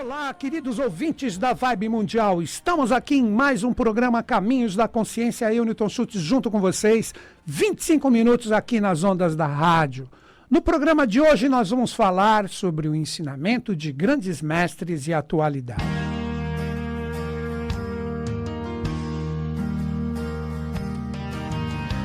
Olá, queridos ouvintes da Vibe Mundial. Estamos aqui em mais um programa Caminhos da Consciência. Eu, Newton Schultz, junto com vocês. 25 minutos aqui nas ondas da rádio. No programa de hoje, nós vamos falar sobre o ensinamento de grandes mestres e atualidade.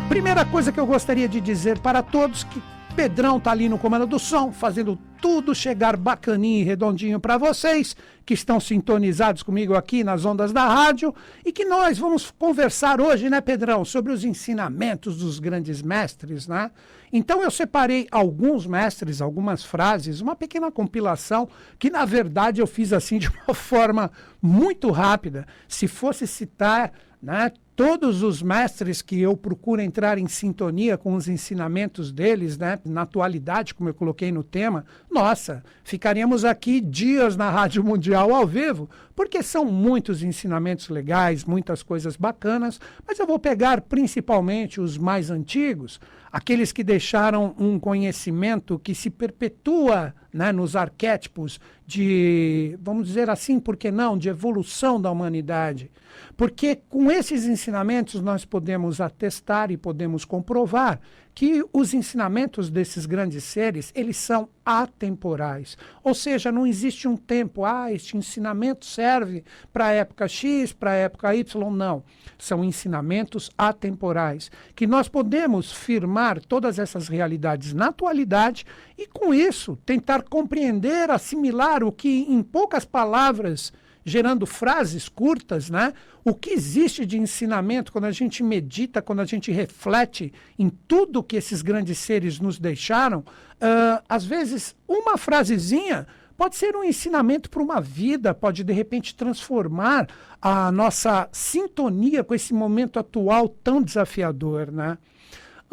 Primeira coisa que eu gostaria de dizer para todos que Pedrão tá ali no comando do som, fazendo tudo chegar bacaninho e redondinho para vocês que estão sintonizados comigo aqui nas ondas da rádio e que nós vamos conversar hoje, né, Pedrão, sobre os ensinamentos dos grandes mestres, né? Então eu separei alguns mestres, algumas frases, uma pequena compilação que na verdade eu fiz assim de uma forma muito rápida. Se fosse citar, né, todos os mestres que eu procuro entrar em sintonia com os ensinamentos deles, né, na atualidade, como eu coloquei no tema, nossa, ficaríamos aqui dias na Rádio Mundial ao vivo, porque são muitos ensinamentos legais, muitas coisas bacanas, mas eu vou pegar principalmente os mais antigos, aqueles que deixaram um conhecimento que se perpetua né, nos arquétipos de, vamos dizer assim, por que não, de evolução da humanidade. Porque com esses ensinamentos nós podemos atestar e podemos comprovar que os ensinamentos desses grandes seres, eles são atemporais. Ou seja, não existe um tempo, ah, este ensinamento serve para a época X, para a época Y, não. São ensinamentos atemporais, que nós podemos firmar todas essas realidades na atualidade e com isso tentar compreender, assimilar o que em poucas palavras gerando frases curtas, né? O que existe de ensinamento quando a gente medita, quando a gente reflete em tudo que esses grandes seres nos deixaram, uh, às vezes uma frasezinha pode ser um ensinamento para uma vida, pode de repente transformar a nossa sintonia com esse momento atual tão desafiador, né?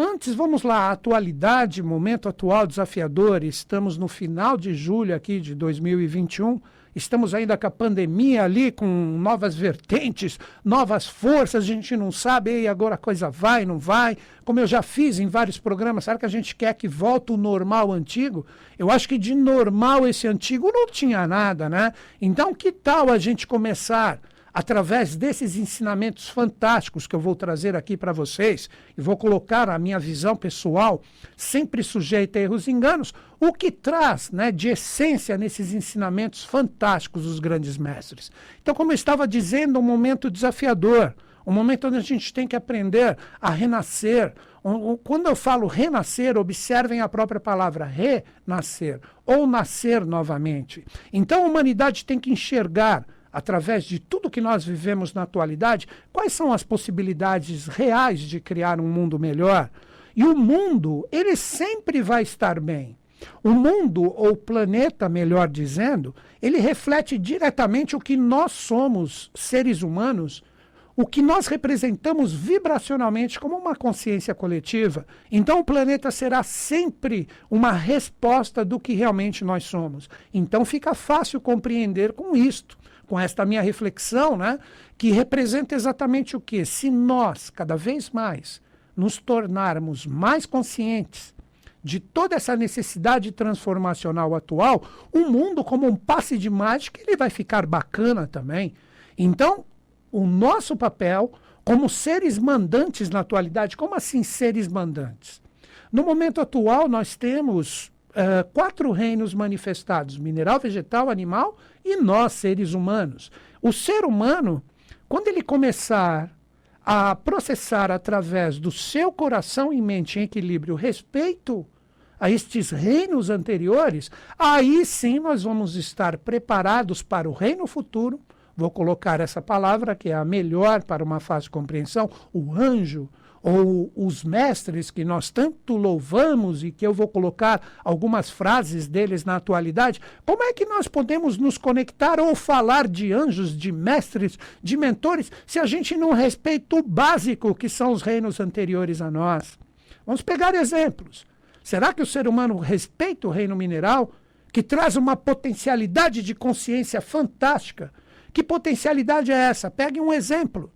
Antes, vamos lá, atualidade, momento atual desafiador. Estamos no final de julho aqui de 2021 estamos ainda com a pandemia ali, com novas vertentes, novas forças, a gente não sabe, e agora a coisa vai, não vai. Como eu já fiz em vários programas, será que a gente quer que volte o normal antigo? Eu acho que de normal esse antigo não tinha nada, né? Então, que tal a gente começar através desses ensinamentos fantásticos que eu vou trazer aqui para vocês, e vou colocar a minha visão pessoal, sempre sujeita a erros e enganos, o que traz né, de essência nesses ensinamentos fantásticos dos grandes mestres. Então, como eu estava dizendo, um momento desafiador, um momento onde a gente tem que aprender a renascer. Quando eu falo renascer, observem a própria palavra renascer, ou nascer novamente. Então, a humanidade tem que enxergar através de tudo que nós vivemos na atualidade, quais são as possibilidades reais de criar um mundo melhor? E o mundo, ele sempre vai estar bem. O mundo, ou planeta, melhor dizendo, ele reflete diretamente o que nós somos, seres humanos, o que nós representamos vibracionalmente como uma consciência coletiva. Então, o planeta será sempre uma resposta do que realmente nós somos. Então, fica fácil compreender com isto com esta minha reflexão, né, que representa exatamente o que? Se nós, cada vez mais, nos tornarmos mais conscientes de toda essa necessidade transformacional atual, o mundo, como um passe de mágica, ele vai ficar bacana também. Então, o nosso papel como seres mandantes na atualidade, como assim seres mandantes? No momento atual, nós temos uh, quatro reinos manifestados: mineral, vegetal, animal e nós, seres humanos. O ser humano, quando ele começar a processar através do seu coração e mente em equilíbrio respeito a estes reinos anteriores, aí sim nós vamos estar preparados para o reino futuro. Vou colocar essa palavra que é a melhor para uma fácil compreensão, o anjo ou os mestres que nós tanto louvamos e que eu vou colocar algumas frases deles na atualidade, como é que nós podemos nos conectar ou falar de anjos, de mestres, de mentores, se a gente não respeita o básico que são os reinos anteriores a nós? Vamos pegar exemplos. Será que o ser humano respeita o reino mineral, que traz uma potencialidade de consciência fantástica? Que potencialidade é essa? Pegue um exemplo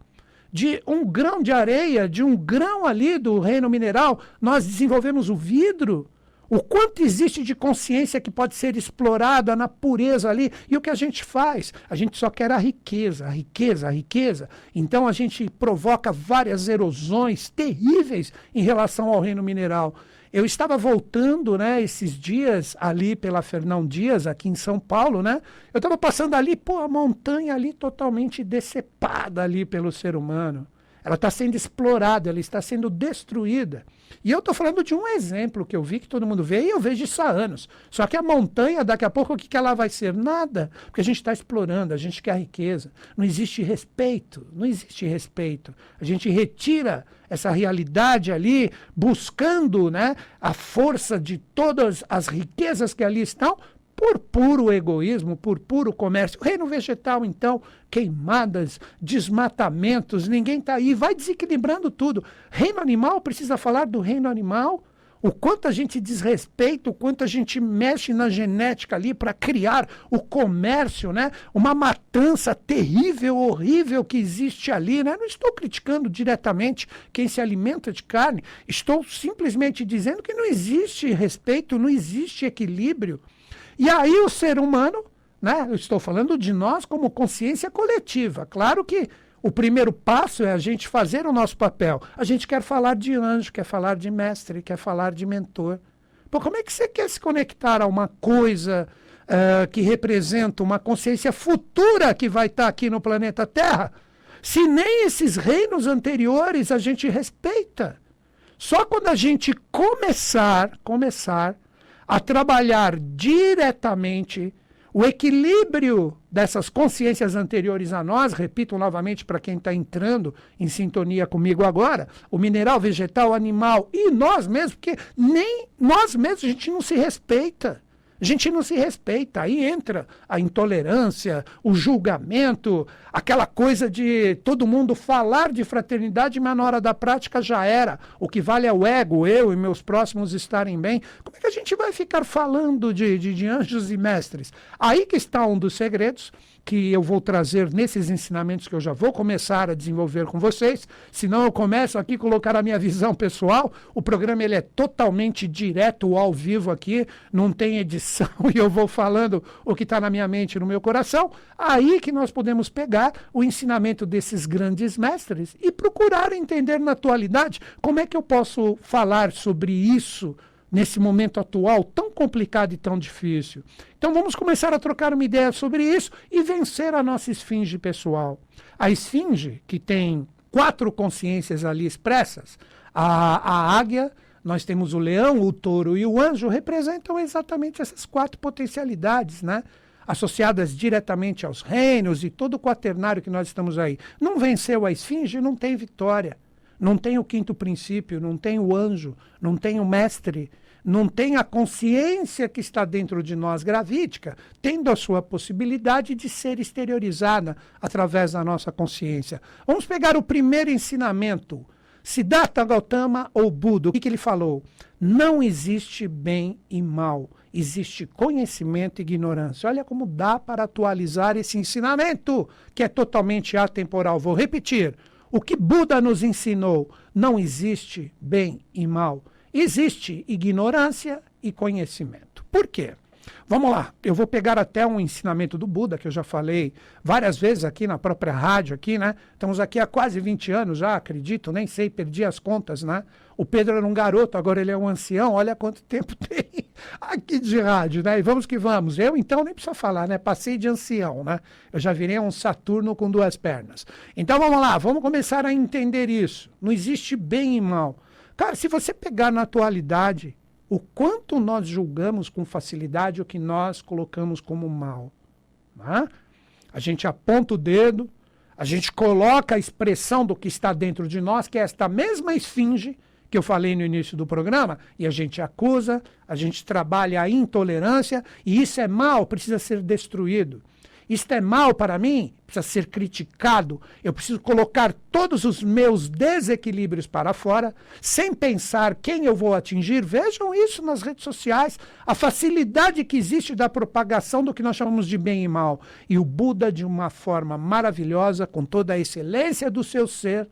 de um grão de areia, de um grão ali do reino mineral, nós desenvolvemos o vidro. O quanto existe de consciência que pode ser explorada na pureza ali. E o que a gente faz? A gente só quer a riqueza, a riqueza, a riqueza. Então a gente provoca várias erosões terríveis em relação ao reino mineral. Eu estava voltando, né, esses dias ali pela Fernão Dias, aqui em São Paulo, né? Eu estava passando ali, pô, a montanha ali totalmente decepada ali pelo ser humano. Ela está sendo explorada, ela está sendo destruída. E eu estou falando de um exemplo que eu vi que todo mundo vê e eu vejo isso há anos. Só que a montanha, daqui a pouco, o que, que ela vai ser? Nada. Porque a gente está explorando, a gente quer riqueza. Não existe respeito. Não existe respeito. A gente retira essa realidade ali, buscando né, a força de todas as riquezas que ali estão, por puro egoísmo, por puro comércio. Reino vegetal, então, queimadas, desmatamentos, ninguém está aí, vai desequilibrando tudo. Reino animal precisa falar do reino animal. O quanto a gente desrespeita, o quanto a gente mexe na genética ali para criar o comércio, né? Uma matança terrível, horrível que existe ali, né? Não estou criticando diretamente quem se alimenta de carne, estou simplesmente dizendo que não existe respeito, não existe equilíbrio. E aí o ser humano, né, eu estou falando de nós como consciência coletiva. Claro que o primeiro passo é a gente fazer o nosso papel. A gente quer falar de anjo, quer falar de mestre, quer falar de mentor. Pô, como é que você quer se conectar a uma coisa uh, que representa uma consciência futura que vai estar aqui no planeta Terra, se nem esses reinos anteriores a gente respeita? Só quando a gente começar, começar a trabalhar diretamente o equilíbrio dessas consciências anteriores a nós, repito novamente para quem está entrando em sintonia comigo agora, o mineral, vegetal, animal e nós mesmos, porque nem nós mesmos a gente não se respeita. A gente não se respeita. Aí entra a intolerância, o julgamento, aquela coisa de todo mundo falar de fraternidade, mas na hora da prática já era. O que vale é o ego, eu e meus próximos estarem bem. Como é que a gente vai ficar falando de, de, de anjos e mestres? Aí que está um dos segredos que eu vou trazer nesses ensinamentos que eu já vou começar a desenvolver com vocês. Senão eu começo aqui a colocar a minha visão pessoal. O programa ele é totalmente direto ao vivo aqui, não tem edição e eu vou falando o que está na minha mente e no meu coração. Aí que nós podemos pegar o ensinamento desses grandes mestres e procurar entender na atualidade como é que eu posso falar sobre isso nesse momento atual tão complicado e tão difícil. Então vamos começar a trocar uma ideia sobre isso e vencer a nossa esfinge pessoal. A esfinge, que tem quatro consciências ali expressas, a, a águia, nós temos o leão, o touro e o anjo, representam exatamente essas quatro potencialidades, né? associadas diretamente aos reinos e todo o quaternário que nós estamos aí. Não venceu a esfinge, não tem vitória. Não tem o quinto princípio, não tem o anjo, não tem o mestre, não tem a consciência que está dentro de nós gravídica, tendo a sua possibilidade de ser exteriorizada através da nossa consciência. Vamos pegar o primeiro ensinamento. Siddhartha Gautama ou Buda, o que, que ele falou? Não existe bem e mal, existe conhecimento e ignorância. Olha como dá para atualizar esse ensinamento, que é totalmente atemporal. Vou repetir. O que Buda nos ensinou? Não existe bem e mal Existe ignorância e conhecimento. Por quê? Vamos lá, eu vou pegar até um ensinamento do Buda, que eu já falei várias vezes aqui na própria rádio, aqui, né? Estamos aqui há quase 20 anos já, acredito, nem sei, perdi as contas, né? O Pedro era um garoto, agora ele é um ancião, olha quanto tempo tem aqui de rádio, né? E vamos que vamos. Eu, então, nem preciso falar, né? Passei de ancião, né? Eu já virei um Saturno com duas pernas. Então, vamos lá, vamos começar a entender isso. Não existe bem e mal. Cara, se você pegar na atualidade o quanto nós julgamos com facilidade o que nós colocamos como mal. Né? A gente aponta o dedo, a gente coloca a expressão do que está dentro de nós, que é esta mesma esfinge que eu falei no início do programa, e a gente acusa, a gente trabalha a intolerância, e isso é mal, precisa ser destruído. Isto é mal para mim, precisa ser criticado. Eu preciso colocar todos os meus desequilíbrios para fora, sem pensar quem eu vou atingir. Vejam isso nas redes sociais, a facilidade que existe da propagação do que nós chamamos de bem e mal. E o Buda, de uma forma maravilhosa, com toda a excelência do seu ser,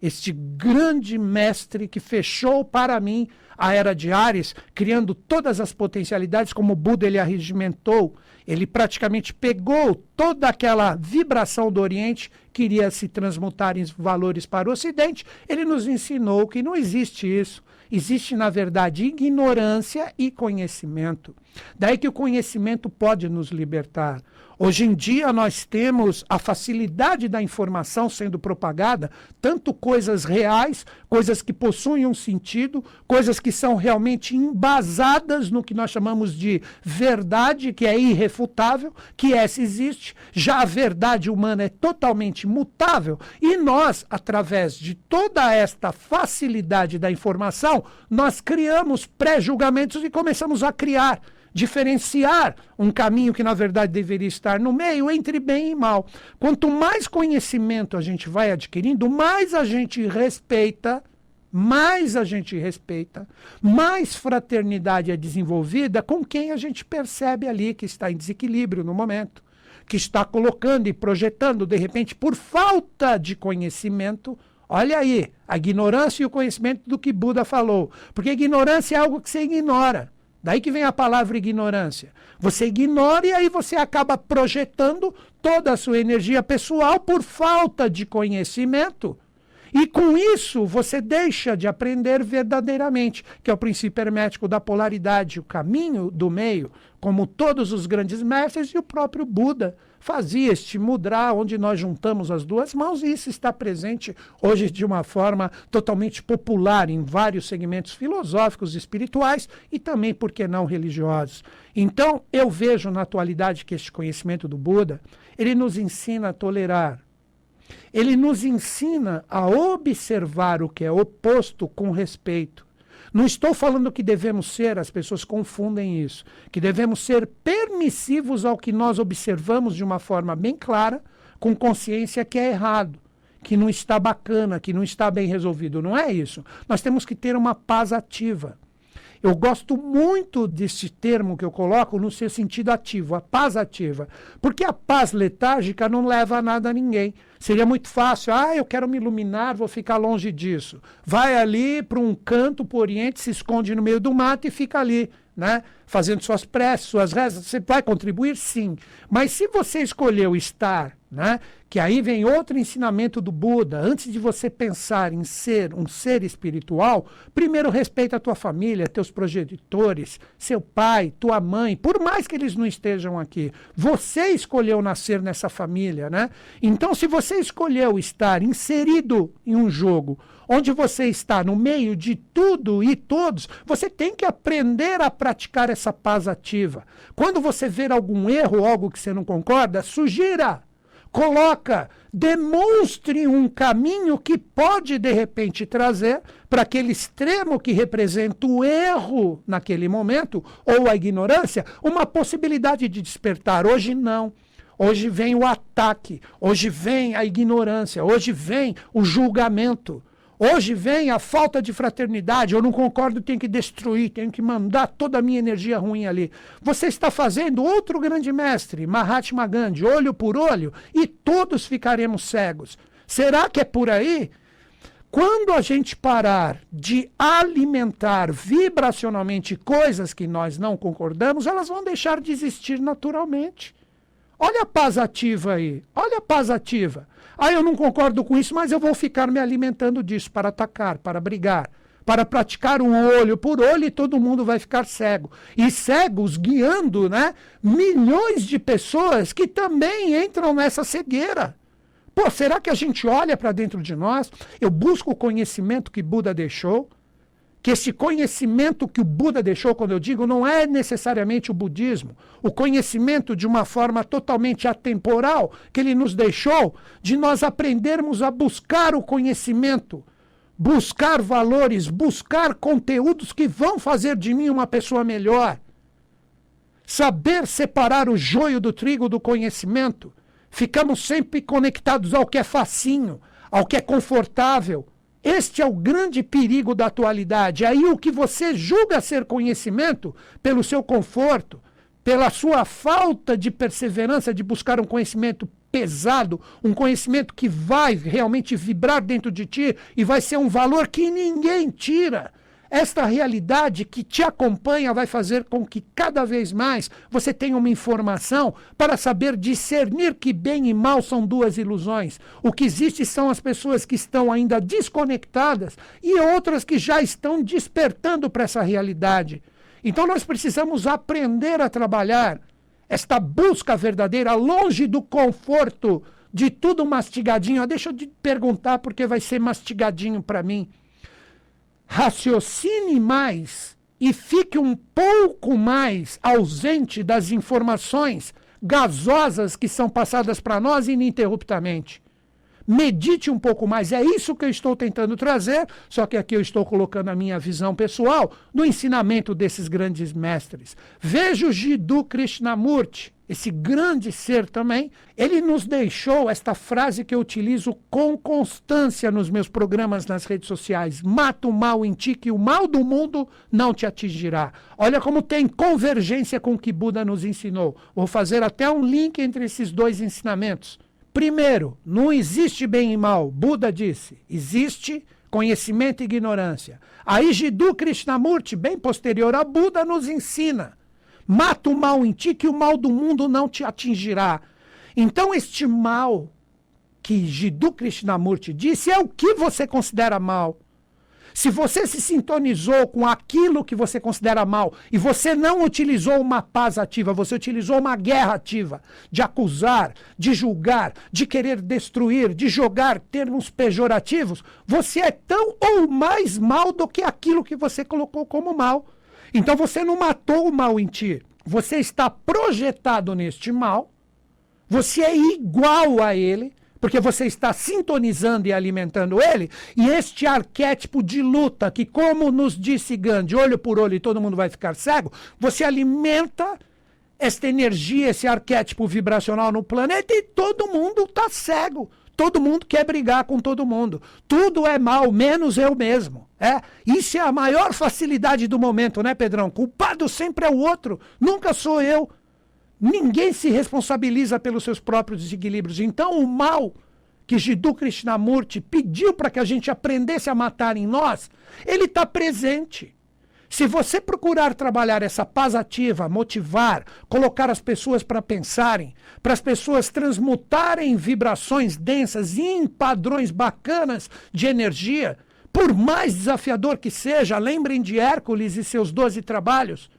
este grande mestre que fechou para mim a era de Ares, criando todas as potencialidades como Buda ele arregimentou. Ele praticamente pegou toda aquela vibração do Oriente, queria se transmutar em valores para o Ocidente. Ele nos ensinou que não existe isso. Existe, na verdade, ignorância e conhecimento. Daí que o conhecimento pode nos libertar. Hoje em dia nós temos a facilidade da informação sendo propagada, tanto coisas reais, coisas que possuem um sentido, coisas que são realmente embasadas no que nós chamamos de verdade, que é irrefutável, que essa existe. Já a verdade humana é totalmente mutável e nós, através de toda esta facilidade da informação, nós criamos pré-julgamentos e começamos a criar diferenciar um caminho que na verdade deveria estar no meio entre bem e mal. Quanto mais conhecimento a gente vai adquirindo, mais a gente respeita, mais a gente respeita, mais fraternidade é desenvolvida com quem a gente percebe ali que está em desequilíbrio no momento, que está colocando e projetando de repente por falta de conhecimento Olha aí, a ignorância e o conhecimento do que Buda falou. Porque ignorância é algo que você ignora. Daí que vem a palavra ignorância. Você ignora e aí você acaba projetando toda a sua energia pessoal por falta de conhecimento. E com isso você deixa de aprender verdadeiramente, que é o princípio hermético da polaridade, o caminho do meio, como todos os grandes mestres e o próprio Buda fazia este mudra, onde nós juntamos as duas mãos, e isso está presente hoje de uma forma totalmente popular em vários segmentos filosóficos espirituais e também, por que não, religiosos. Então, eu vejo na atualidade que este conhecimento do Buda, ele nos ensina a tolerar, ele nos ensina a observar o que é oposto com respeito. Não estou falando que devemos ser, as pessoas confundem isso, que devemos ser permissivos ao que nós observamos de uma forma bem clara, com consciência que é errado, que não está bacana, que não está bem resolvido. Não é isso. Nós temos que ter uma paz ativa. Eu gosto muito desse termo que eu coloco no seu sentido ativo, a paz ativa. Porque a paz letárgica não leva a nada a ninguém. Seria muito fácil, ah, eu quero me iluminar, vou ficar longe disso. Vai ali para um canto para o Oriente, se esconde no meio do mato e fica ali, né? Fazendo suas preces, suas rezas. Você vai contribuir? Sim. Mas se você escolheu estar né? Que aí vem outro ensinamento do Buda. Antes de você pensar em ser um ser espiritual, primeiro respeita a tua família, teus progenitores, seu pai, tua mãe, por mais que eles não estejam aqui. Você escolheu nascer nessa família, né? Então, se você escolheu estar inserido em um jogo onde você está no meio de tudo e todos, você tem que aprender a praticar essa paz ativa. Quando você ver algum erro, algo que você não concorda, sugira coloca, demonstre um caminho que pode de repente trazer para aquele extremo que representa o erro naquele momento ou a ignorância, uma possibilidade de despertar. Hoje não. Hoje vem o ataque, hoje vem a ignorância, hoje vem o julgamento. Hoje vem a falta de fraternidade, eu não concordo, tenho que destruir, tenho que mandar toda a minha energia ruim ali. Você está fazendo outro grande mestre, Mahatma Gandhi, olho por olho, e todos ficaremos cegos. Será que é por aí? Quando a gente parar de alimentar vibracionalmente coisas que nós não concordamos, elas vão deixar de existir naturalmente. Olha a paz ativa aí, olha a paz ativa. Ah, eu não concordo com isso, mas eu vou ficar me alimentando disso para atacar, para brigar, para praticar o olho por olho e todo mundo vai ficar cego. E cegos guiando né, milhões de pessoas que também entram nessa cegueira. Pô, será que a gente olha para dentro de nós? Eu busco o conhecimento que Buda deixou que esse conhecimento que o Buda deixou, quando eu digo, não é necessariamente o budismo. O conhecimento de uma forma totalmente atemporal que ele nos deixou, de nós aprendermos a buscar o conhecimento, buscar valores, buscar conteúdos que vão fazer de mim uma pessoa melhor. Saber separar o joio do trigo do conhecimento. Ficamos sempre conectados ao que é facinho, ao que é confortável, este é o grande perigo da atualidade. Aí o que você julga ser conhecimento, pelo seu conforto, pela sua falta de perseverança de buscar um conhecimento pesado, um conhecimento que vai realmente vibrar dentro de ti e vai ser um valor que ninguém tira. Esta realidade que te acompanha vai fazer com que cada vez mais você tenha uma informação para saber discernir que bem e mal são duas ilusões. O que existe são as pessoas que estão ainda desconectadas e outras que já estão despertando para essa realidade. Então nós precisamos aprender a trabalhar esta busca verdadeira longe do conforto de tudo mastigadinho. Deixa eu te perguntar porque vai ser mastigadinho para mim raciocine mais e fique um pouco mais ausente das informações gasosas que são passadas para nós ininterruptamente medite um pouco mais. É isso que eu estou tentando trazer, só que aqui eu estou colocando a minha visão pessoal no ensinamento desses grandes mestres. Veja o Jiddu Krishnamurti, esse grande ser também, ele nos deixou esta frase que eu utilizo com constância nos meus programas nas redes sociais: mata o mal em ti, que o mal do mundo não te atingirá. Olha como tem convergência com o que Buda nos ensinou. Vou fazer até um link entre esses dois ensinamentos. Primeiro, não existe bem e mal. Buda disse: existe conhecimento e ignorância. Aí Jiddu Krishnamurti, bem posterior a Buda, nos ensina: mata o mal em ti, que o mal do mundo não te atingirá. Então, este mal que Jiddu Krishnamurti disse é o que você considera mal. Se você se sintonizou com aquilo que você considera mal e você não utilizou uma paz ativa, você utilizou uma guerra ativa de acusar, de julgar, de querer destruir, de jogar termos pejorativos, você é tão ou mais mal do que aquilo que você colocou como mal. Então você não matou o mal em ti. Você está projetado neste mal. Você é igual a ele porque você está sintonizando e alimentando ele, e este arquétipo de luta, que, como nos disse Gandhi, olho por olho e todo mundo vai ficar cego, você alimenta esta energia, esse arquétipo vibracional no planeta e todo mundo está cego. Todo mundo quer brigar com todo mundo. Tudo é mal, menos eu mesmo. É, isso é a maior facilidade do momento, né, Pedrão? Culpado sempre é o outro, nunca sou eu. Ninguém se responsabiliza pelos seus próprios desequilíbrios. Então, o mal que Jiddu Krishnamurti pediu para que a gente aprendesse a matar em nós, ele está presente. Se você procurar trabalhar essa paz ativa, motivar, colocar as pessoas para pensarem, para as pessoas transmutarem vibrações densas em padrões bacanas de energia, por mais desafiador que seja, lembrem de Hércules e seus doze trabalhos.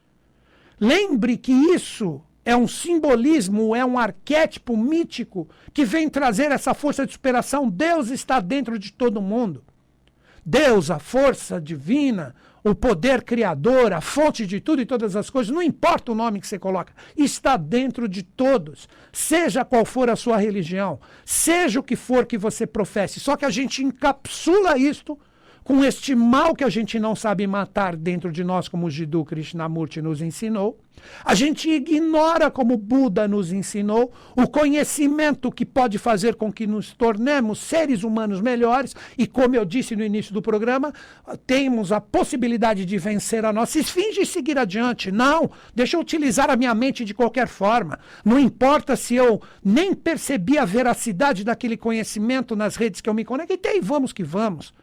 Lembre que isso é um simbolismo, é um arquétipo mítico que vem trazer essa força de superação. Deus está dentro de todo mundo. Deus, a força divina, o poder criador, a fonte de tudo e todas as coisas, não importa o nome que você coloca, está dentro de todos, seja qual for a sua religião, seja o que for que você professe. Só que a gente encapsula isto com este mal que a gente não sabe matar dentro de nós, como Jiddu Krishnamurti nos ensinou. A gente ignora, como Buda nos ensinou, o conhecimento que pode fazer com que nos tornemos seres humanos melhores. E, como eu disse no início do programa, temos a possibilidade de vencer a nossa esfinge e seguir adiante. Não, deixa eu utilizar a minha mente de qualquer forma. Não importa se eu nem percebi a veracidade daquele conhecimento nas redes que eu me conectei, vamos que vamos.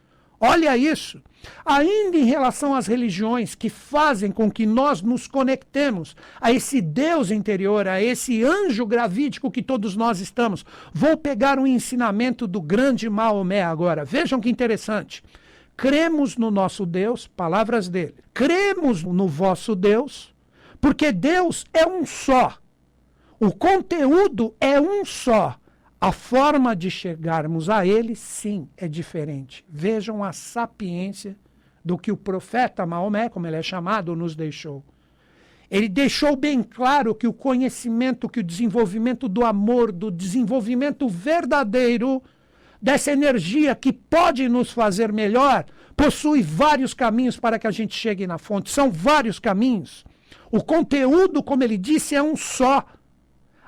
Olha isso. Ainda em relação às religiões que fazem com que nós nos conectemos a esse Deus interior, a esse anjo gravídico que todos nós estamos, vou pegar um ensinamento do grande Maomé agora. Vejam que interessante. Cremos no nosso Deus, palavras dele. Cremos no vosso Deus, porque Deus é um só. O conteúdo é um só. A forma de chegarmos a ele, sim, é diferente. Vejam a sapiência do que o profeta Maomé, como ele é chamado, nos deixou. Ele deixou bem claro que o conhecimento, que o desenvolvimento do amor, do desenvolvimento verdadeiro, dessa energia que pode nos fazer melhor, possui vários caminhos para que a gente chegue na fonte. São vários caminhos. O conteúdo, como ele disse, é um só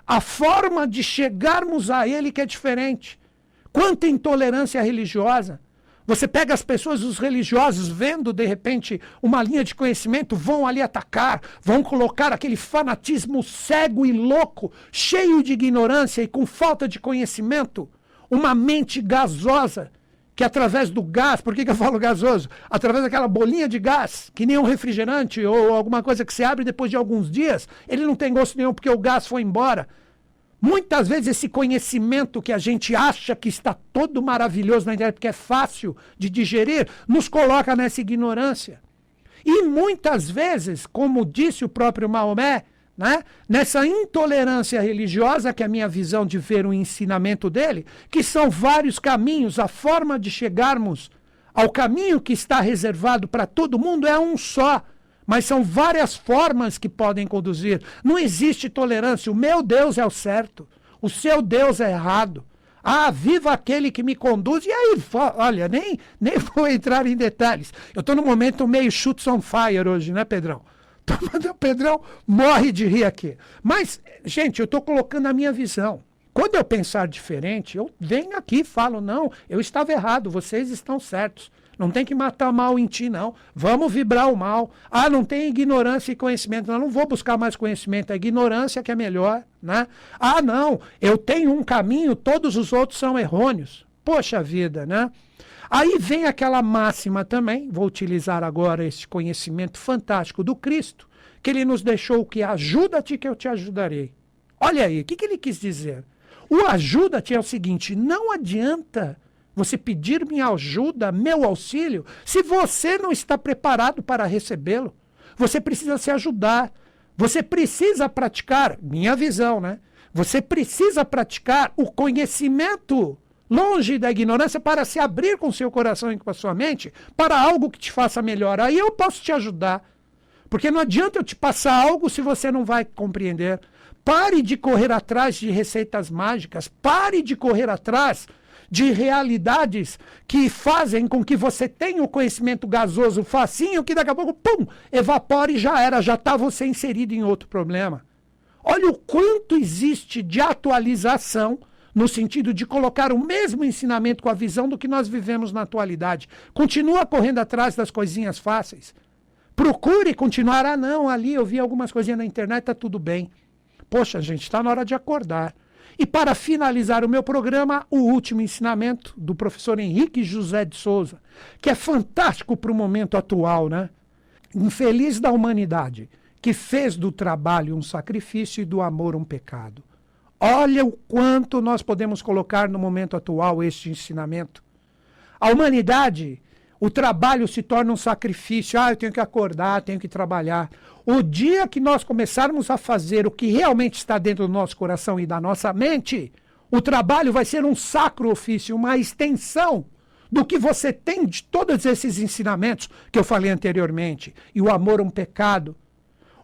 a forma de chegarmos a ele que é diferente. Quanta intolerância religiosa. Você pega as pessoas, os religiosos, vendo de repente uma linha de conhecimento, vão ali atacar, vão colocar aquele fanatismo cego e louco, cheio de ignorância e com falta de conhecimento, uma mente gasosa que através do gás, por que, que eu falo gasoso? Através daquela bolinha de gás, que nem um refrigerante ou alguma coisa que se abre depois de alguns dias, ele não tem gosto nenhum porque o gás foi embora. Muitas vezes esse conhecimento que a gente acha que está todo maravilhoso na internet, porque é fácil de digerir, nos coloca nessa ignorância. E muitas vezes, como disse o próprio Maomé, né? nessa intolerância religiosa, que é a minha visão de ver o ensinamento dele, que são vários caminhos, a forma de chegarmos ao caminho que está reservado para todo mundo é um só. Mas são várias formas que podem conduzir. Não existe tolerância. O meu Deus é o certo. O seu Deus é errado. Ah, viva aquele que me conduz. E aí, olha, nem, nem vou entrar em detalhes. Eu estou no momento meio shoots on fire hoje, né, Pedrão? O Pedrão morre de rir aqui. Mas, gente, eu estou colocando a minha visão. Quando eu pensar diferente, eu venho aqui e falo: não, eu estava errado, vocês estão certos. Não tem que matar mal em ti, não. Vamos vibrar o mal. Ah, não tem ignorância e conhecimento. Eu não vou buscar mais conhecimento. É ignorância que é melhor, né? Ah, não. Eu tenho um caminho, todos os outros são errôneos. Poxa vida, né? Aí vem aquela máxima também, vou utilizar agora esse conhecimento fantástico do Cristo, que ele nos deixou que ajuda-te que eu te ajudarei. Olha aí, o que, que ele quis dizer? O ajuda-te é o seguinte: não adianta você pedir minha ajuda, meu auxílio, se você não está preparado para recebê-lo. Você precisa se ajudar. Você precisa praticar, minha visão, né? Você precisa praticar o conhecimento longe da ignorância, para se abrir com seu coração e com a sua mente para algo que te faça melhor. Aí eu posso te ajudar. Porque não adianta eu te passar algo se você não vai compreender. Pare de correr atrás de receitas mágicas. Pare de correr atrás de realidades que fazem com que você tenha o conhecimento gasoso facinho, que daqui a pouco, pum, evapora e já era, já está você inserido em outro problema. Olha o quanto existe de atualização no sentido de colocar o mesmo ensinamento com a visão do que nós vivemos na atualidade. Continua correndo atrás das coisinhas fáceis. Procure continuar. Ah, não, ali eu vi algumas coisinhas na internet, está tudo bem. Poxa, gente, está na hora de acordar. E para finalizar o meu programa, o último ensinamento do professor Henrique José de Souza, que é fantástico para o momento atual, né? Infeliz da humanidade, que fez do trabalho um sacrifício e do amor um pecado. Olha o quanto nós podemos colocar no momento atual este ensinamento. A humanidade, o trabalho se torna um sacrifício. Ah, eu tenho que acordar, tenho que trabalhar. O dia que nós começarmos a fazer o que realmente está dentro do nosso coração e da nossa mente, o trabalho vai ser um sacro ofício, uma extensão do que você tem de todos esses ensinamentos que eu falei anteriormente. E o amor é um pecado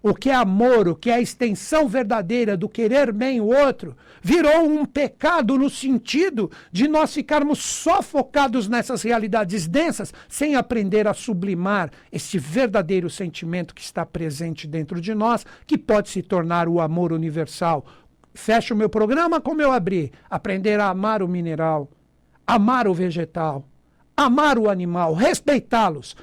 o que é amor, o que é a extensão verdadeira do querer bem o outro, virou um pecado no sentido de nós ficarmos só focados nessas realidades densas, sem aprender a sublimar esse verdadeiro sentimento que está presente dentro de nós, que pode se tornar o amor universal. Fecho o meu programa como eu abri: aprender a amar o mineral, amar o vegetal, amar o animal, respeitá-los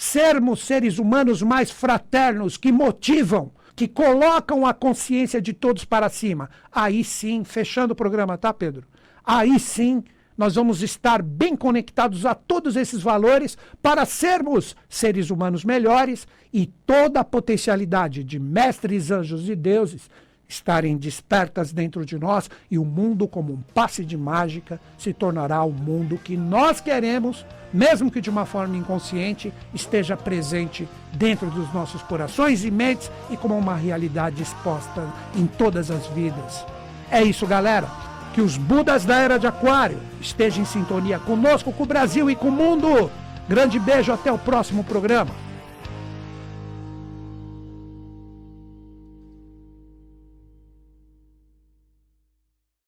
sermos seres humanos mais fraternos, que motivam, que colocam a consciência de todos para cima. Aí sim, fechando o programa, tá, Pedro? Aí sim nós vamos estar bem conectados a todos esses valores para sermos seres humanos melhores e toda a potencialidade de mestres, anjos e deuses estarem despertas dentro de nós e o mundo, como um passe de mágica, se tornará o mundo que nós queremos, mesmo que de uma forma inconsciente, esteja presente dentro dos nossos corações e mentes e como uma realidade exposta em todas as vidas. É isso, galera. Que os Budas da Era de Aquário estejam em sintonia conosco, com o Brasil e com o mundo. Grande beijo, até o próximo programa.